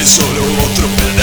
es solo otro outro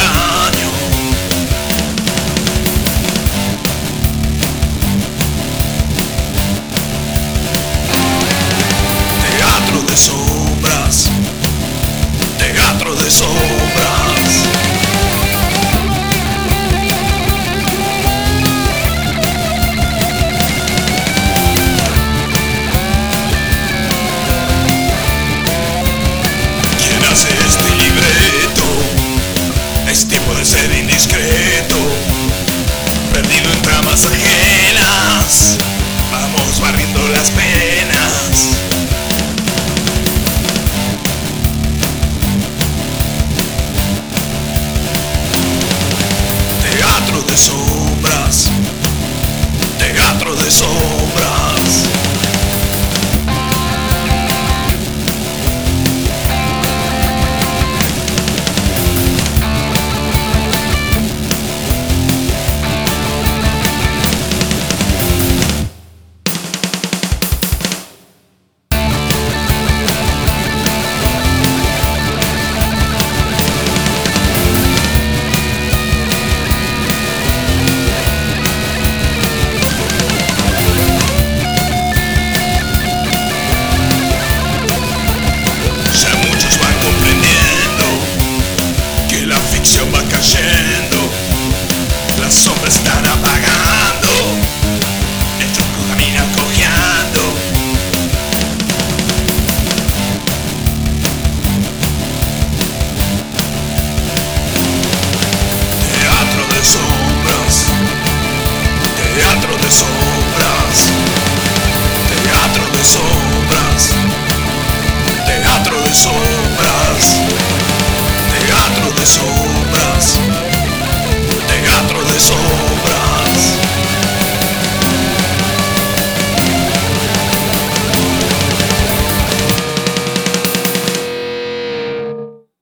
teatro de sombras, teatro de sombras. solo están apagando. El camina cogido.